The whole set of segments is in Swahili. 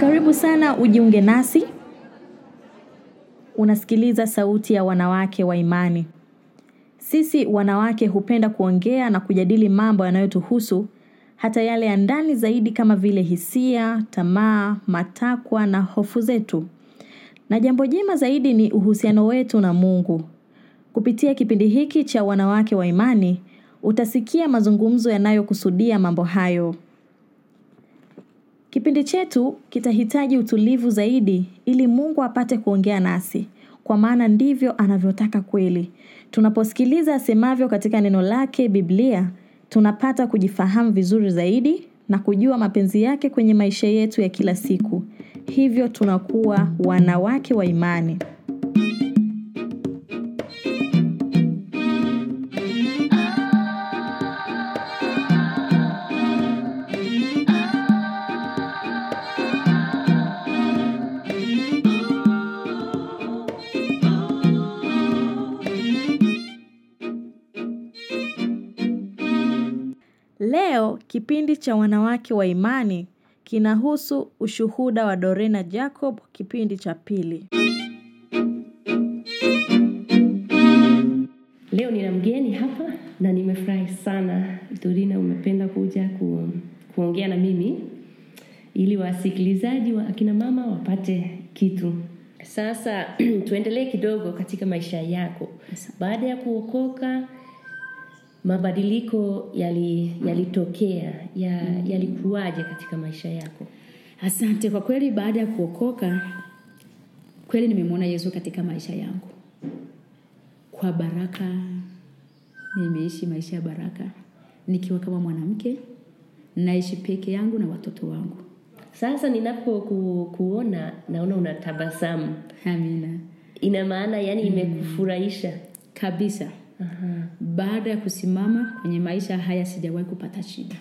Karibu sana ujiunge nasi. Unasikiliza sauti ya wanawake wa imani. Sisi wanawake hupenda kuongea na kujadili mambo yanayotuhusu hata yale ya ndani zaidi kama vile hisia, tamaa, matakwa na hofu zetu. Na jambo jema zaidi ni uhusiano wetu na Mungu. Kupitia kipindi hiki cha wanawake wa imani, utasikia mazungumzo yanayokusudia mambo hayo. Kipindi chetu kitahitaji utulivu zaidi ili Mungu apate kuongea nasi. Kwa maana ndivyo anavyotaka kweli. Tunaposikiliza asemavyo katika neno lake Biblia, tunapata kujifahamu vizuri zaidi na kujua mapenzi yake kwenye maisha yetu ya kila siku. Hivyo tunakuwa wanawake wa imani. Kipindi cha wanawake wa imani kinahusu ushuhuda wa Dorena Jacob kipindi cha pili. Leo nina mgeni hapa na nimefurahi sana Dorina umependa kuja ku, kuongea na mimi ili wasikilizaji wa akina mama wapate kitu. Sasa tuendelee kidogo katika maisha yako. Baada ya kuokoka mabadiliko yalitokea yali yalikuwaje katika maisha yako? Asante kwa kweli baada ya kuokoka kweli nimemwona Yesu katika maisha yangu. Kwa baraka nimeishi maisha ya baraka nikiwa kama mwanamke naishi peke yangu na watoto wangu. Sasa ninapo ku, kuona naona unatabasamu. Amina. Ina maana yani imekufurahisha Kabisa. Aha. Baada ya kusimama kwenye maisha haya sijawahi kupata shida.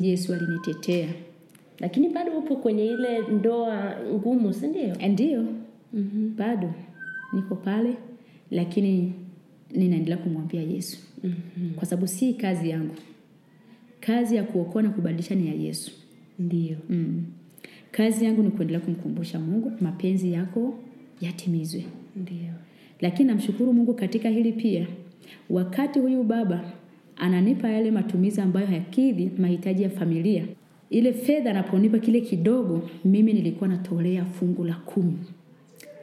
Yesu alinitetea. Lakini bado upo kwenye ile ndoa ngumu, si ndio? Ndio. Bado niko pale lakini ninaendelea kumwambia Yesu. Kwa sababu si kazi yangu. Kazi ya kuokoa na kubadilisha ni ya Yesu. Ndio. Mm. Kazi yangu ni kuendelea kumkumbusha Mungu mapenzi yako yatimizwe. Ndio. Lakini namshukuru Mungu katika hili pia. Wakati huyu baba ananipa yale matumizi ambayo hayakidhi mahitaji ya familia. Ile fedha anaponipa kile kidogo, mimi nilikuwa natolea fungu la kumi.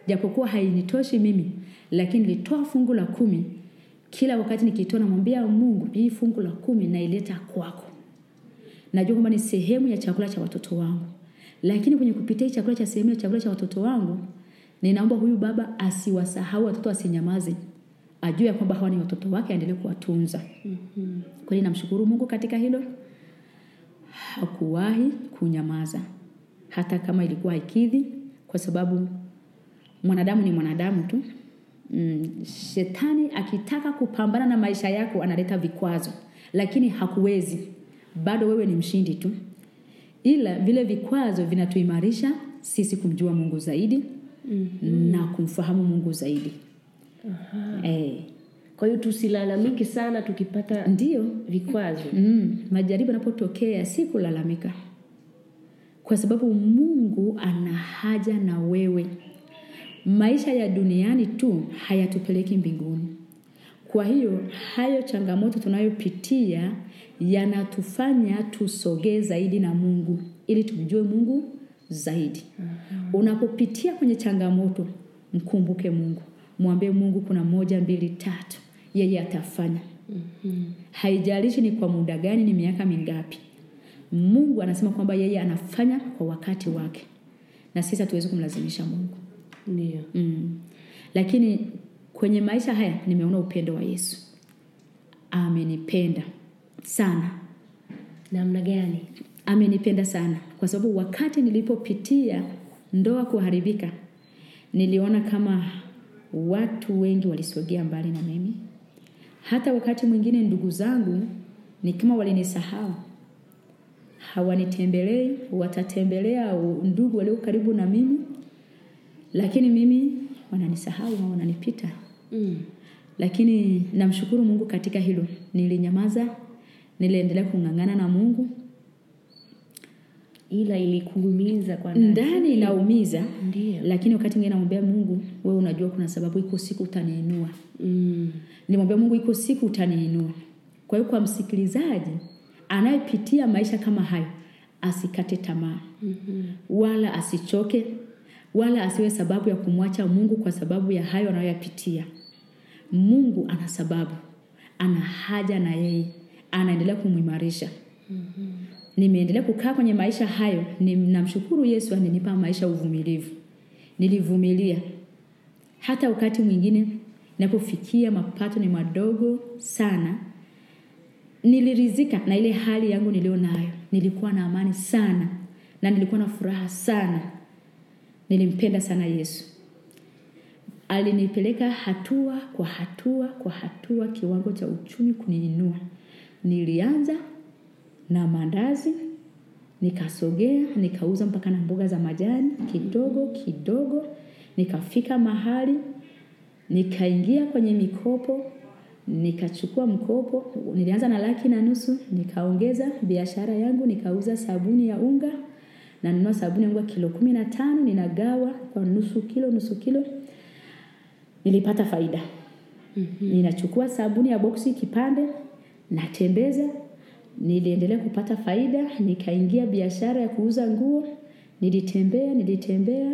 Japokuwa hainitoshi mimi, lakini nilitoa fungu la kumi. Kila wakati nikitoa namwambia Mungu, hii fungu la kumi naileta kwako. Najua kwamba ni sehemu ya chakula cha watoto wangu. Lakini kwenye kupitia hii chakula cha sehemu ya chakula cha watoto wangu, ninaomba huyu baba asiwasahau watoto asinyamaze. Ajue ya kwamba hawa ni watoto wake aendelee kuwatunza. Kweli namshukuru Mungu katika hilo. Hakuwahi kunyamaza. Hata kama ilikuwa haikidhi kwa sababu mwanadamu ni mwanadamu tu. Mm, shetani akitaka kupambana na maisha yako analeta vikwazo, lakini hakuwezi. Bado wewe ni mshindi tu. Ila vile vikwazo vinatuimarisha sisi kumjua Mungu zaidi na kumfahamu Mungu zaidi. Eh, Kwa hiyo tusilalamiki sana tukipata ndio vikwazo. Mm, majaribu yanapotokea si kulalamika, kwa sababu Mungu ana haja na wewe. Maisha ya duniani tu hayatupeleki mbinguni. Kwa hiyo hayo changamoto tunayopitia yanatufanya tusogee zaidi na Mungu ili tumjue Mungu zaidi. Unapopitia kwenye changamoto, mkumbuke Mungu, mwambie Mungu kuna moja, mbili, tatu, yeye atafanya. Haijalishi ni kwa muda gani, ni miaka mingapi. Mungu anasema kwamba yeye anafanya kwa wakati wake, na sisi hatuwezi kumlazimisha Mungu. Ndio. Mm. Lakini kwenye maisha haya nimeona upendo wa Yesu. Amenipenda sana, Namna gani? amenipenda sana, kwa sababu wakati nilipopitia ndoa kuharibika, niliona kama watu wengi walisogea mbali na mimi. Hata wakati mwingine ndugu zangu ni kama walinisahau, hawanitembelei, watatembelea ndugu walio karibu na mimi, lakini mimi wananisahau au wananipita. Mm. Lakini namshukuru Mungu katika hilo. Nilinyamaza, niliendelea kung'ang'ana na Mungu. Ila ilikuumiza kwa ndani. Ndani inaumiza. Ndiyo. lakini wakati mwingine namwambia mungu wewe unajua kuna sababu iko siku utaniinua. Mm. nimwambia mungu iko siku utaniinua. Kwa hiyo kwa msikilizaji anayepitia maisha kama hayo asikate tamaa. Mm-hmm. wala asichoke wala asiwe sababu ya kumwacha mungu kwa sababu ya hayo anayoyapitia. Mungu ana sababu. Ana haja na yeye. Anaendelea kumwimarisha nimeendelea kukaa kwenye maisha hayo namshukuru yesu aninipa maisha uvumilivu. Nilivumilia. Hata wakati mwingine napofikia mapato ni madogo sana nilirizika na ile hali yangu nilio nayo. Nilikuwa na amani sana na nilikuwa na furaha sana. Nilimpenda sana yesu. Alinipeleka hatua kwa hatua kwa hatua kiwango cha uchumi kuniinua. Nilianza na mandazi nikasogea nikauza mpaka na mboga za majani kidogo kidogo nikafika mahali nikaingia kwenye mikopo nikachukua mkopo nilianza na laki na nusu nikaongeza biashara yangu nikauza sabuni ya unga nanunua sabuni ya unga kilo kumi na tano ninagawa kwa nusu kilo nusu kilo nilipata faida mm-hmm. ninachukua sabuni ya boksi kipande natembeza niliendelea kupata faida nikaingia biashara ya kuuza nguo nilitembea nilitembea.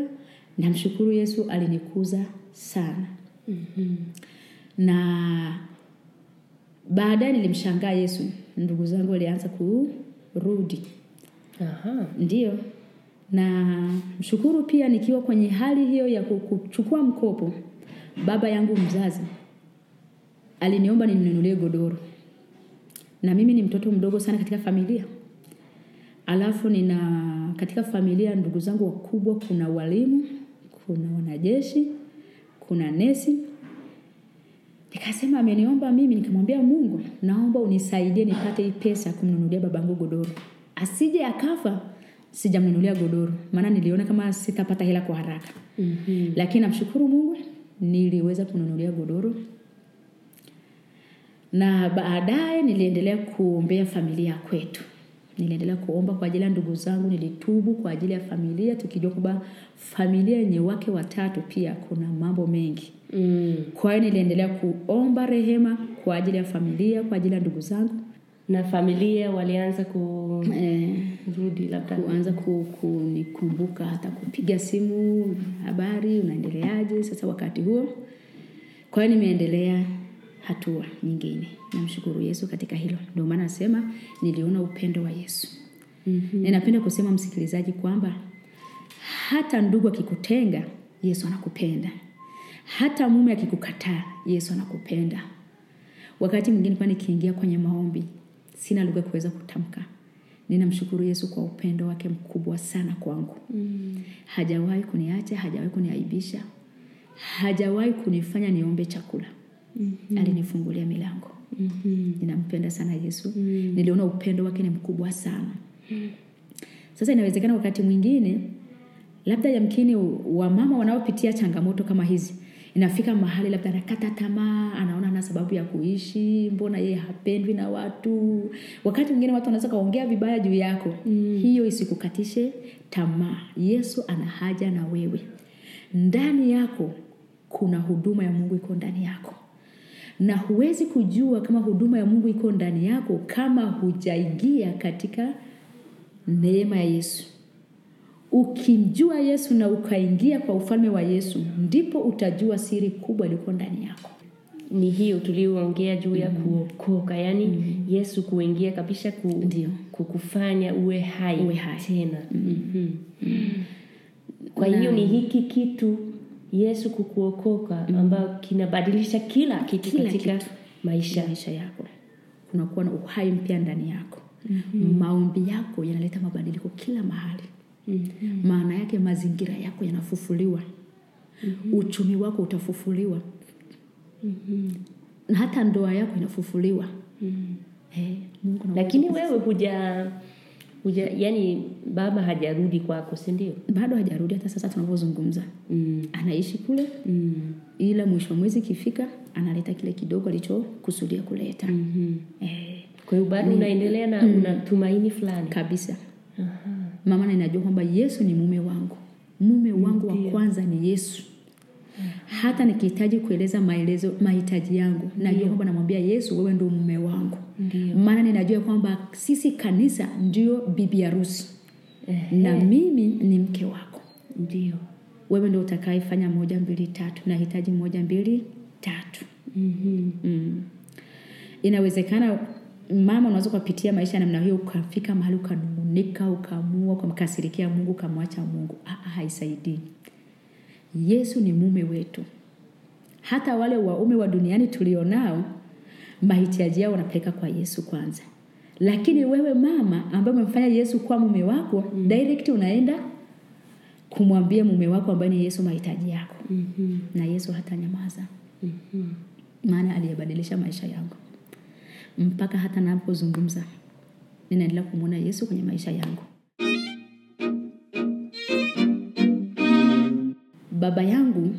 Namshukuru yesu alinikuza sana. Mm-hmm. na baadaye nilimshangaa yesu ndugu zangu walianza kurudi. Aha. Ndiyo, na mshukuru pia nikiwa kwenye hali hiyo ya kuchukua mkopo baba yangu mzazi aliniomba ninunulie godoro na mimi ni mtoto mdogo sana katika familia. Alafu nina katika familia ndugu zangu wakubwa kuna walimu kuna wanajeshi kuna nesi. Nikasema ameniomba mimi nikamwambia mungu naomba unisaidie nipate hii pesa ya kumnunulia babangu godoro. Asije akafa sijamnunulia godoro. Maana niliona kama sitapata hela kwa haraka. Mm-hmm. lakini namshukuru mungu niliweza kununulia godoro na baadaye niliendelea kuombea familia kwetu. Niliendelea kuomba kwa ajili ya ndugu zangu nilitubu kwa ajili ya familia tukijua kwamba familia yenye wake watatu pia kuna mambo mengi. Mm. kwa hiyo niliendelea kuomba rehema kwa ajili ya familia kwa ajili ya ndugu zangu. Na familia walianza kurudi eh, labda? kuanza ku- kunikumbuka hata kupiga simu habari unaendeleaje sasa wakati huo. Kwa hiyo nimeendelea hatua nyingine. Namshukuru yesu katika hilo. Ndio maana nasema niliona upendo wa yesu. Mm-hmm. ninapenda kusema msikilizaji kwamba hata ndugu akikutenga yesu anakupenda. Hata mume akikukataa yesu anakupenda. Wakati mwingine pa nikiingia kwenye maombi sina lugha kuweza kutamka. Ninamshukuru yesu kwa upendo wake mkubwa sana kwangu. Mm. hajawahi kuniacha hajawahi kuniaibisha. Hajawahi kunifanya niombe chakula mm-hmm. alinifungulia milango. Mm-hmm. ninampenda sana yesu. Mm. niliona upendo wake ni mkubwa sana. Sasa inawezekana wakati mwingine labda yamkini wamama wanaopitia changamoto kama hizi inafika mahali labda anakata tamaa anaona ana sababu ya kuishi mbona yeye hapendwi na watu. Wakati mwingine watu wanaweza kaongea vibaya juu yako. Mm. hiyo isikukatishe tamaa. Yesu ana haja na wewe. Ndani yako kuna huduma ya mungu iko ndani yako na huwezi kujua kama huduma ya mungu iko ndani yako kama hujaingia katika neema ya yesu. Ukimjua yesu na ukaingia kwa ufalme wa yesu ndipo utajua siri kubwa iliyoko ndani yako. Ni hiyo tulioongea juu ya kuokoka yaani yesu kuingia kabisa ku, kukufanya uwe hai, Uwe hai. tena. Mm-hmm. kwa hiyo ni hiki kitu yesu kukuokoka ambayo kinabadilisha kila kitu Kila katika kitu. maisha maisha yako kunakuwa na uhai mpya ndani yako mm-hmm. maombi yako yanaleta mabadiliko kila mahali mm-hmm. maana yake mazingira yako yanafufuliwa mm-hmm. uchumi wako utafufuliwa Mm-hmm. na hata ndoa yako inafufuliwa Mm-hmm. hey, lakini wewe huja huja yani baba hajarudi kwako sindio bado hajarudi hata sasa tunavyozungumza mm. anaishi kule mm. ila mwisho wa mwezi ikifika analeta kile kidogo alichokusudia kuleta mm-hmm. eh, kwa hiyo bado unaendelea na mm. tumaini fulani kabisa Aha. mama ninajua kwamba yesu ni mume wangu mume wangu wa kwanza ni yesu hata nikihitaji kueleza maelezo mahitaji yangu najua kwamba namwambia yesu wewe ndio mume wangu. Maana ninajua kwamba sisi kanisa ndio bibi harusi. Na mimi ni mke wako. Ndio. wewe ndio utakayefanya moja mbili tatu. Nahitaji moja mbili tatu. Mhm. mm. inawezekana mama unaweza ukapitia maisha namna hiyo ukafika mahali ukanung'unika ukaamua ukamkasirikia mungu ukamwacha mungu. Ah, ah, haisaidii yesu ni mume wetu hata wale waume wa duniani tulionao mahitaji yao wanapeleka kwa yesu kwanza lakini wewe mama ambaye umemfanya yesu kuwa mume wako mm. direct unaenda kumwambia mume wako ambaye ni yesu mahitaji yako Mhm. na yesu hata nyamaza Mhm. maana aliyebadilisha maisha yangu mpaka hata napozungumza ninaendelea kumwona yesu kwenye maisha yangu baba yangu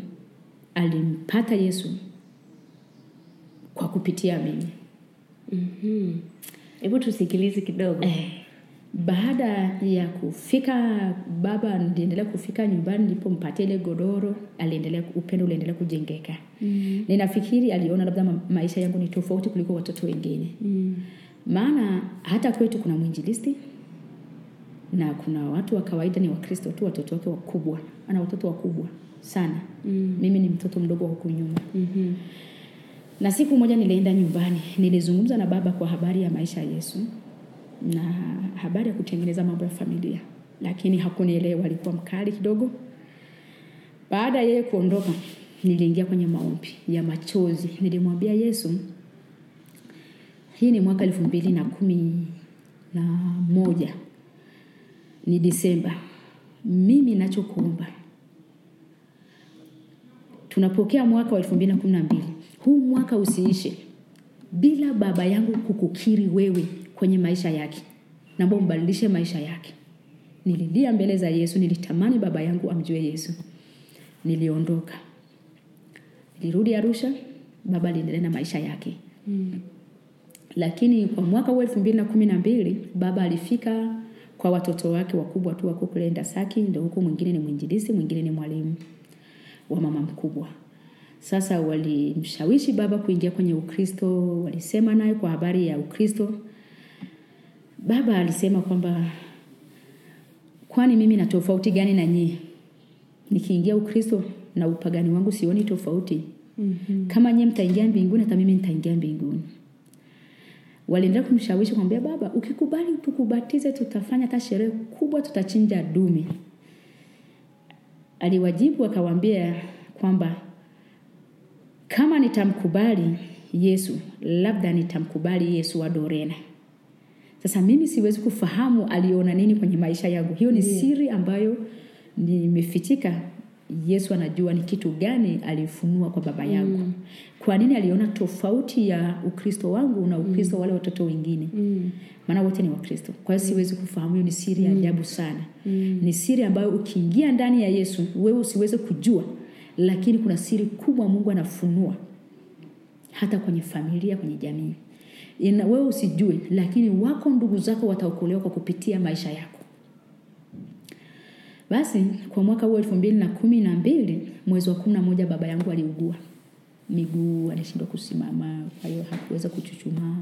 alimpata yesu kwa kupitia mimi Mhm. Hebu tusikilize kidogo. eh, baada ya kufika baba niliendelea kufika nyumbani nilipompatia ile godoro aliendelea upendo uliendelea kujengeka Mm. ninafikiri aliona labda maisha yangu ni tofauti kuliko watoto wengine Mm. maana hata kwetu kuna mwinjilisti na kuna watu wa kawaida ni wakristo tu watoto wake wakubwa ana watoto wakubwa sana. Mm. mimi ni mtoto mdogo wa huku nyuma. Mhm. na siku moja nilienda nyumbani nilizungumza na baba kwa habari ya maisha ya yesu na habari ya kutengeneza mambo ya familia. Lakini hakunielewa alikuwa mkali kidogo. Baada ya yeye kuondoka niliingia kwenye maombi ya machozi. Nilimwambia yesu hii ni mwaka elfu mbili na kumi na moja ni disemba. Mimi nachokuomba tunapokea mwaka wa elfu mbili na kumi na mbili. Huu mwaka usiishe bila baba yangu kukukiri wewe kwenye maisha yake. Naomba umbadilishe maisha yake. Nililia mbele za yesu nilitamani baba yangu amjue yesu. Niliondoka. Nilirudi arusha baba aliendelea na maisha yake. Mm. lakini kwa mwaka huu elfu mbili na kumi na mbili baba alifika kwa watoto wake wakubwa tu wako kule ndasaki ndo huku mwingine ni mwinjilisi mwingine ni mwalimu wa mama mkubwa. Sasa walimshawishi baba kuingia kwenye ukristo walisema naye kwa habari ya ukristo. Baba alisema kwamba kwani mimi na tofauti gani na nyie? Nikiingia ukristo na upagani wangu sioni tofauti. Mhm. kama nyie mtaingia mbinguni hata mimi nitaingia mbinguni. Waliendelea kumshawishi kumwambia baba ukikubali tukubatize tutafanya hata sherehe kubwa tutachinja dume aliwajibu akawaambia kwamba kama nitamkubali yesu labda nitamkubali yesu wa dorena sasa mimi siwezi kufahamu aliona nini kwenye maisha yangu. Hiyo ni siri ambayo nimefichika yesu anajua ni kitu gani alifunua kwa baba yangu. Mm. kwa nini aliona tofauti ya ukristo wangu na ukristo mm. wale watoto wengine? Mm. maana wote ni wakristo. Kwa hiyo siwezi kufahamu hiyo ni siri ya ajabu sana. Mm. ni siri ambayo ukiingia ndani ya yesu wewe usiweze kujua lakini kuna siri kubwa mungu anafunua. Hata kwenye familia kwenye jamii. Wewe usijue lakini wako ndugu zako wataokolewa kwa kupitia maisha yako basi kwa mwaka huo elfu mbili na kumi na mbili mwezi wa kumi na moja baba yangu aliugua. Miguu alishindwa kusimama kwa hiyo hakuweza kuchuchumaa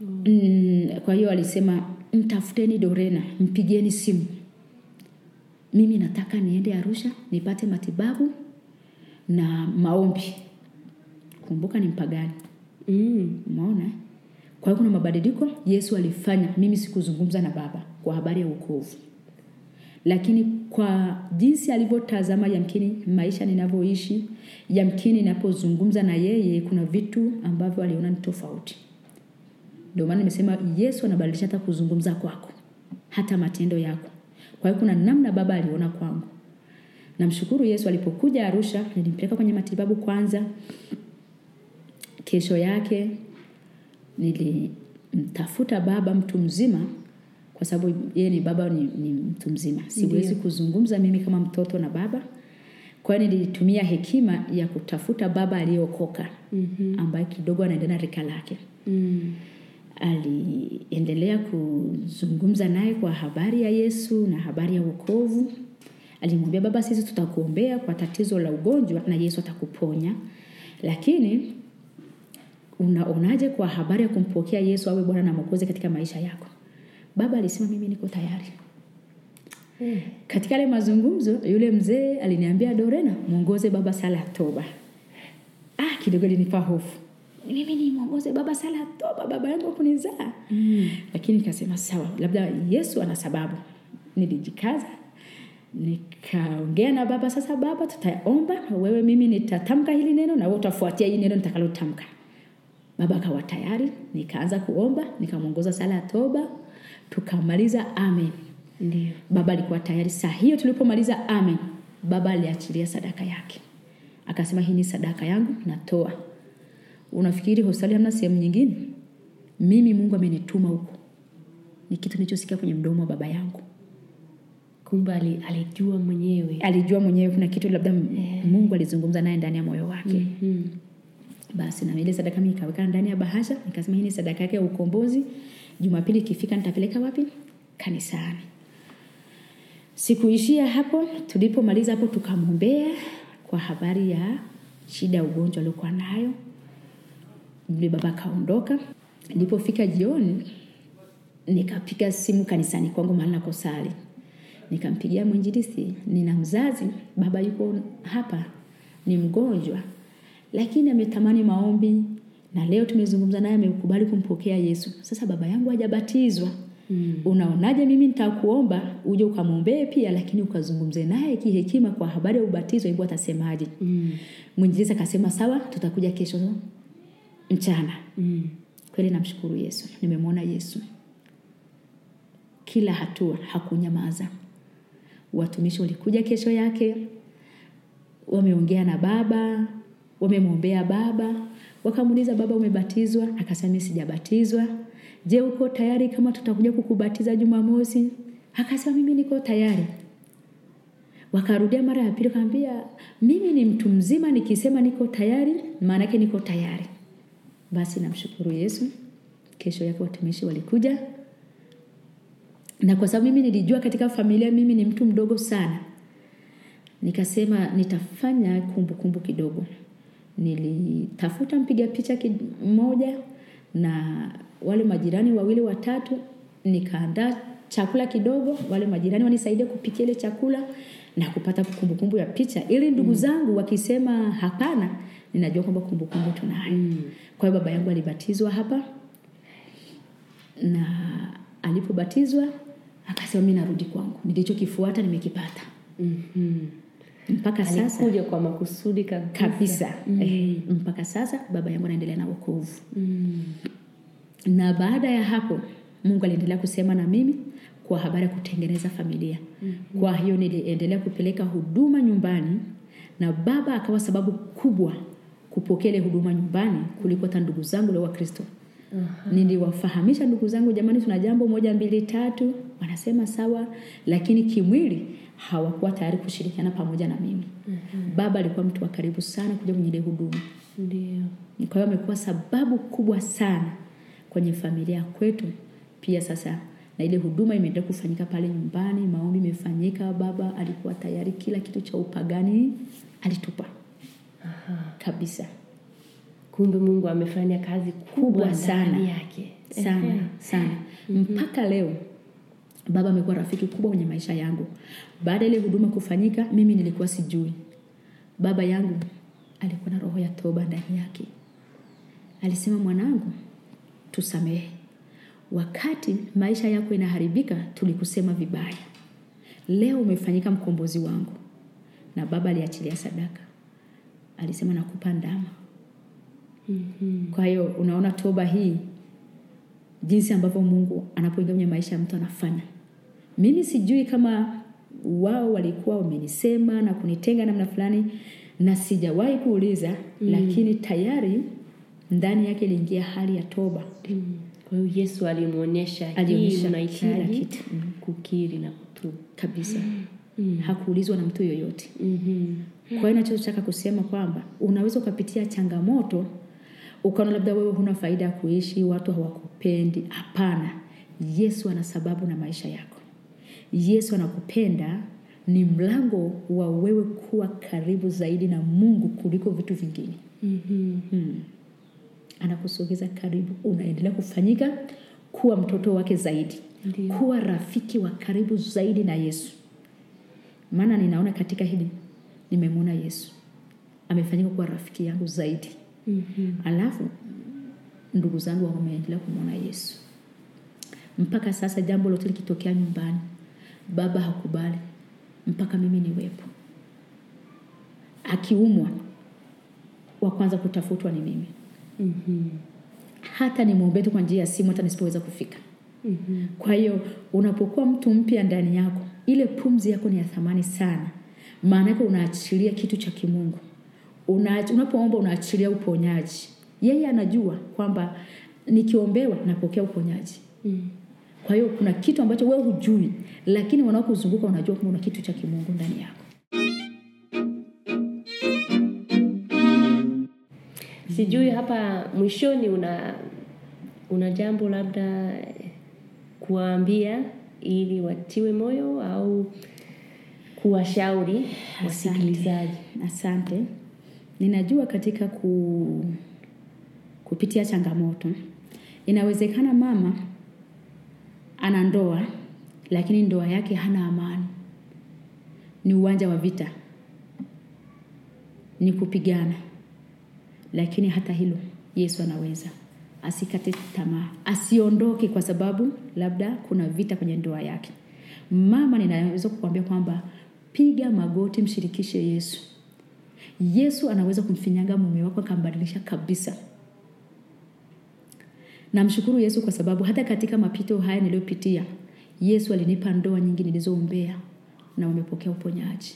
mm, kwa hiyo alisema mtafuteni dorena mpigieni simu. Mimi nataka niende arusha nipate matibabu na maombi. Kumbuka ni mpagani. Mm. umeona? Kwa hiyo kuna mabadiliko yesu alifanya. Mimi sikuzungumza na baba kwa habari ya ukovu lakini kwa jinsi alivyotazama yamkini maisha ninavyoishi yamkini ninapozungumza na yeye kuna vitu ambavyo aliona ni tofauti. Ndio maana nimesema yesu anabadilisha hata kuzungumza kwako hata matendo yako. Kwa hiyo kuna namna baba aliona kwangu. Namshukuru yesu alipokuja arusha nilimpeleka kwenye matibabu kwanza. Kesho yake nilimtafuta baba mtu mzima kwa sababu yeye ni baba ni, ni mtu mzima siwezi Ndiyo. kuzungumza mimi kama mtoto na baba kwa hiyo nilitumia hekima ya kutafuta baba aliyeokoka Mhm. ambaye kidogo anaendana rika lake Mm. aliendelea kuzungumza naye kwa habari ya Yesu na habari ya uokovu Alimwambia baba, sisi tutakuombea kwa tatizo la ugonjwa na Yesu atakuponya, lakini unaonaje kwa habari ya kumpokea Yesu awe Bwana na Mwokozi katika maisha yako? Baba alisema mimi niko tayari. Hmm. Katika yale mazungumzo, yule mzee aliniambia, Dorena, mwongoze baba sala ya toba. Ah, kidogo ilinipa hofu, mimi nimwongoze baba sala ya toba, baba yangu kunizaa mm, lakini nikasema sawa, labda Yesu ana sababu. Nilijikaza nikaongea na baba, sasa baba, tutaomba wewe, mimi nitatamka hili neno na wewe utafuatia hili neno nitakalotamka. Baba akawa tayari, nikaanza kuomba, nikamwongoza sala ya toba, tukamaliza amen. Ndiyo. Baba alikuwa tayari. Saa hiyo tulipomaliza amen, baba aliachilia sadaka yake, akasema hii ni sadaka yangu, natoa. Unafikiri hospitali hamna sehemu nyingine? Mimi Mungu amenituma huko, ni kitu nilichosikia kwenye mdomo wa baba yangu. Kumbe alijua mwenyewe. Alijua mwenyewe kuna kitu labda Mungu alizungumza naye ndani ya moyo wake. Mhm. Basi na ile sadaka mi ikawekana ndani ya bahasha, nikasema hii ni sadaka yake ya ukombozi. Jumapili ikifika nitapeleka wapi? Kanisani. Sikuishia hapo, tulipomaliza hapo tukamwombea kwa habari ya shida ya ugonjwa aliokuwa nayo. Yule baba akaondoka. Nilipofika jioni, nikapiga simu kanisani kwangu mahali nakosali, nikampigia mwinjilisi nina mzazi, baba yuko hapa, ni mgonjwa, lakini ametamani maombi na leo tumezungumza naye, amekubali kumpokea Yesu. Sasa baba yangu hajabatizwa Mm. unaonaje mimi nitakuomba uje ukamwombee pia, lakini ukazungumze naye kihekima kwa habari ya ubatizo, hebu atasemaje? Mm. mwinjilizi akasema sawa, tutakuja kesho mchana. Mm. Kweli namshukuru Yesu, nimemwona Yesu kila hatua, hakunyamaza. Watumishi walikuja kesho yake, wameongea na baba, wamemwombea baba, wakamuuliza baba, umebatizwa? Akasema sijabatizwa. Je, uko tayari kama tutakuja kukubatiza Jumamosi? Akasema mimi niko tayari. Wakarudia mara ya pili, akamwambia mimi ni mtu mzima, nikisema niko tayari, maana yake niko tayari. Basi namshukuru Yesu. Kesho yake watumishi walikuja, na kwa sababu mimi nilijua katika familia mimi ni mtu mdogo sana, nikasema nitafanya kumbukumbu kumbu kidogo. Nilitafuta mpiga picha mmoja na wale majirani wawili watatu, nikaandaa chakula kidogo, wale majirani wanisaidie kupikia ile chakula na kupata kumbukumbu ya picha, ili ndugu zangu wakisema hapana, ninajua kwamba kumbukumbu tunayo. Mm. Kwa hiyo baba yangu alibatizwa hapa, na alipobatizwa akasema mi narudi kwangu, nilichokifuata nimekipata. Mhm. Mpaka sasa Alikuja kwa makusudi kabisa. kabisa eh, mpaka sasa baba yangu anaendelea na wokovu. Mm. Na baada ya hapo Mungu aliendelea kusema na mimi kwa habari ya kutengeneza familia. Kwa hiyo niliendelea kupeleka huduma nyumbani, na baba akawa sababu kubwa kupokea ile huduma nyumbani kuliko hata ndugu zangu leo Wakristo. Niliwafahamisha ndugu zangu, jamani, tuna jambo moja mbili tatu, wanasema sawa, lakini kimwili hawakuwa tayari kushirikiana pamoja na mimi. Baba alikuwa mtu wa karibu sana kuja kwenye ile huduma. Ndio. Kwa hiyo amekuwa sababu kubwa sana kwenye familia kwetu. Pia sasa na ile huduma imeendelea kufanyika pale nyumbani, maombi imefanyika, baba alikuwa tayari, kila kitu cha upagani alitupa Aha. kabisa Kumbe Mungu amefanya kazi kubwa, kubwa sana yake. sana sana mpaka leo baba amekuwa rafiki kubwa kwenye maisha yangu. Baada ile huduma kufanyika, mimi nilikuwa sijui. Baba yangu alikuwa na roho ya toba ndani yake. Alisema, mwanangu, tusamehe. Wakati maisha yako inaharibika, tulikusema vibaya. Leo umefanyika mkombozi wangu. Na baba aliachilia sadaka, alisema nakupa ndama. Mhm. Kwa hiyo unaona toba hii jinsi ambavyo Mungu anapoingia kwenye maisha ya mtu anafanya. Mimi sijui kama wao walikuwa wamenisema na kunitenga namna fulani, na sijawahi kuuliza lakini tayari ndani yake iliingia hali ya toba. Mm. Kwa hiyo Yesu alimwonyesha kila kitu. Mm. kukiri na kutubu. kabisa. Mm. Hakuulizwa na mtu yoyote. Mhm. Kwa hiyo nachotaka kusema kwamba unaweza ukapitia changamoto ukaona labda wewe huna faida ya kuishi watu hawakupendi hapana yesu ana sababu na maisha yako yesu anakupenda ni mlango wa wewe kuwa karibu zaidi na mungu kuliko vitu vingine. Mhm. anakusogeza karibu unaendelea kufanyika kuwa mtoto wake zaidi. Ndiyo. kuwa rafiki wa karibu zaidi na yesu. Maana ninaona katika hili nimemwona yesu. Amefanyika kuwa rafiki yangu zaidi. Mhm. alafu ndugu zangu wameendelea kumwona yesu. Mpaka sasa jambo lote likitokea nyumbani baba hakubali mpaka mimi niwepo. Akiumwa wa kwanza kutafutwa ni mimi. Mhm. hata nimwombee tu kwa njia ya simu hata nisipoweza kufika. Mhm. kwa hiyo unapokuwa mtu mpya ndani yako ile pumzi yako ni ya thamani sana. Maana yake unaachilia kitu cha kimungu. Una, unapoomba unaachilia uponyaji. Yeye anajua kwamba nikiombewa napokea uponyaji. Mm. Kwa hiyo kuna kitu ambacho wewe hujui lakini wanaokuzunguka wanajua kwamba una kitu cha kimungu ndani yako. Sijui hapa mwishoni una una jambo labda kuwaambia ili watiwe moyo au kuwashauri wasikilizaji? Asante. Ninajua katika ku, kupitia changamoto. Inawezekana mama ana ndoa lakini ndoa yake hana amani. Ni uwanja wa vita. Ni kupigana. Lakini hata hilo yesu anaweza. Asikate tamaa. Asiondoke kwa sababu labda kuna vita kwenye ndoa yake. Mama ninaweza kukwambia kwamba piga magoti mshirikishe yesu. Yesu anaweza kumfinyanga mume wako akambadilisha kabisa namshukuru yesu kwa sababu hata katika mapito haya niliyopitia yesu alinipa ndoa nyingi nilizoombea na wamepokea uponyaji.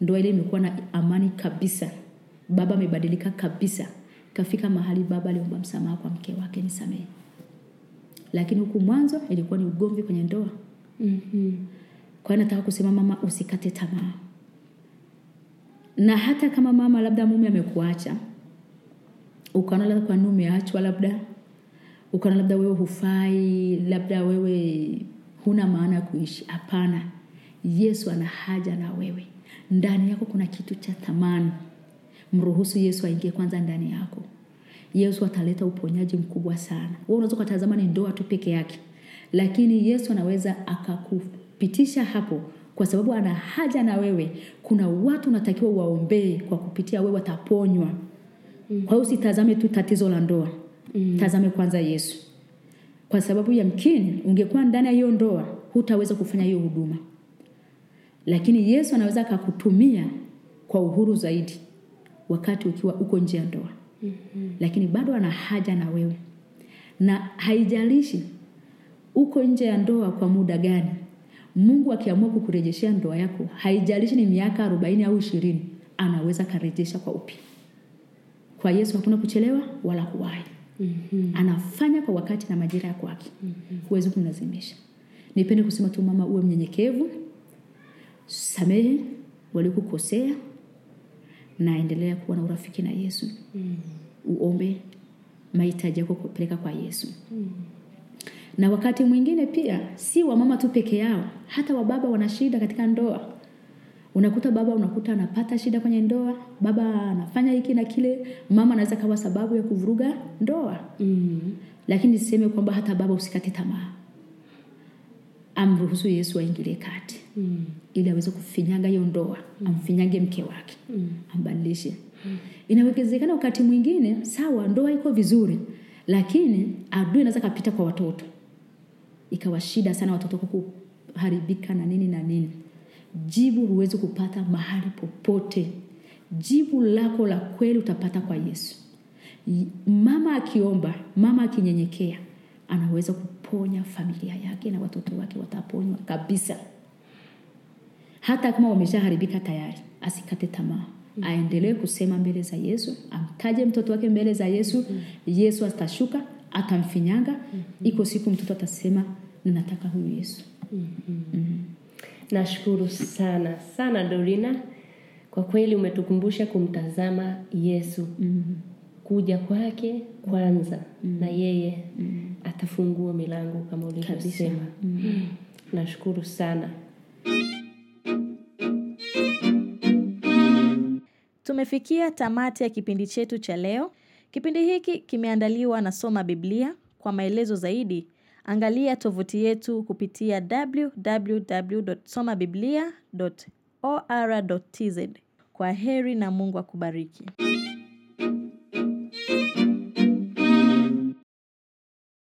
Ndoa ile imekuwa na amani kabisa. Baba amebadilika kabisa. Kafika mahali baba aliomba msamaha kwa mke wake nisamehe. Lakini huku mwanzo ilikuwa ni ugomvi kwenye ndoa. Mhm. kwa hiyo nataka kusema mama usikate tamaa. Na hata kama mama labda mume amekuacha ukaona labda kwa nini umeachwa labda ukaona labda wewe hufai labda wewe huna maana ya kuishi. Hapana. Yesu ana haja na wewe. Ndani yako kuna kitu cha thamani. Mruhusu yesu aingie kwanza ndani yako. Yesu ataleta uponyaji mkubwa sana. We unaweza ukatazama ni ndoa tu peke yake. Lakini yesu anaweza akakupitisha hapo kwa sababu ana haja na wewe. Kuna watu unatakiwa waombee kwa kupitia wewe wataponywa. Kwa hiyo usitazame tu tatizo la ndoa mm. tazame kwanza yesu. Kwa sababu yamkini ungekuwa ndani ya hiyo ndoa hutaweza kufanya hiyo huduma. Lakini yesu anaweza akakutumia kwa uhuru zaidi wakati ukiwa uko nje ya ndoa. Mm-hmm. lakini bado ana haja na wewe. Na haijalishi uko nje ya ndoa kwa muda gani mungu akiamua kukurejeshea ndoa yako haijalishi ni miaka arobaini au ishirini anaweza akarejesha kwa upya kwa yesu hakuna kuchelewa wala kuwahi mm-hmm. anafanya kwa wakati na majira ya kwake mm-hmm. huwezi kumlazimisha nipende kusema tu mama uwe mnyenyekevu samehe walikukosea na endelea kuwa na urafiki na yesu mm. uombe mahitaji yako kupeleka kwa yesu mm. na wakati mwingine pia si wamama tu peke yao hata wababa wana shida katika ndoa unakuta baba unakuta anapata shida kwenye ndoa baba anafanya hiki na kile mama anaweza kawa sababu ya kuvuruga ndoa. Mm. lakini niseme kwamba hata baba usikate tamaa. Amruhusu yesu aingilie kati. Mm. ili aweze kufinyaga hiyo ndoa amfinyange mke wake ambadilishe. Inawezekana wakati mwingine sawa ndoa iko vizuri lakini adui anaweza kapita kwa watoto. Ikawa shida sana watoto kuharibika na nini na nini jibu huwezi kupata mahali popote. Jibu lako la kweli utapata kwa yesu. Mama akiomba mama akinyenyekea anaweza kuponya familia yake na watoto wake wataponywa kabisa. Hata kama wameshaharibika tayari asikate tamaa. Aendelee kusema mbele za yesu amtaje mtoto wake mbele za yesu. Yesu atashuka atamfinyanga. Iko siku mtoto atasema ninataka huyu yesu nashukuru sana sana dorina kwa kweli umetukumbusha kumtazama yesu mm. kuja kwake kwanza na yeye atafungua milango kama ulivyosema mm. nashukuru sana Tumefikia tamati ya kipindi chetu cha leo. Kipindi hiki kimeandaliwa na Soma Biblia. Kwa maelezo zaidi, Angalia tovuti yetu kupitia www.somabiblia.or.tz. Kwa heri na Mungu akubariki.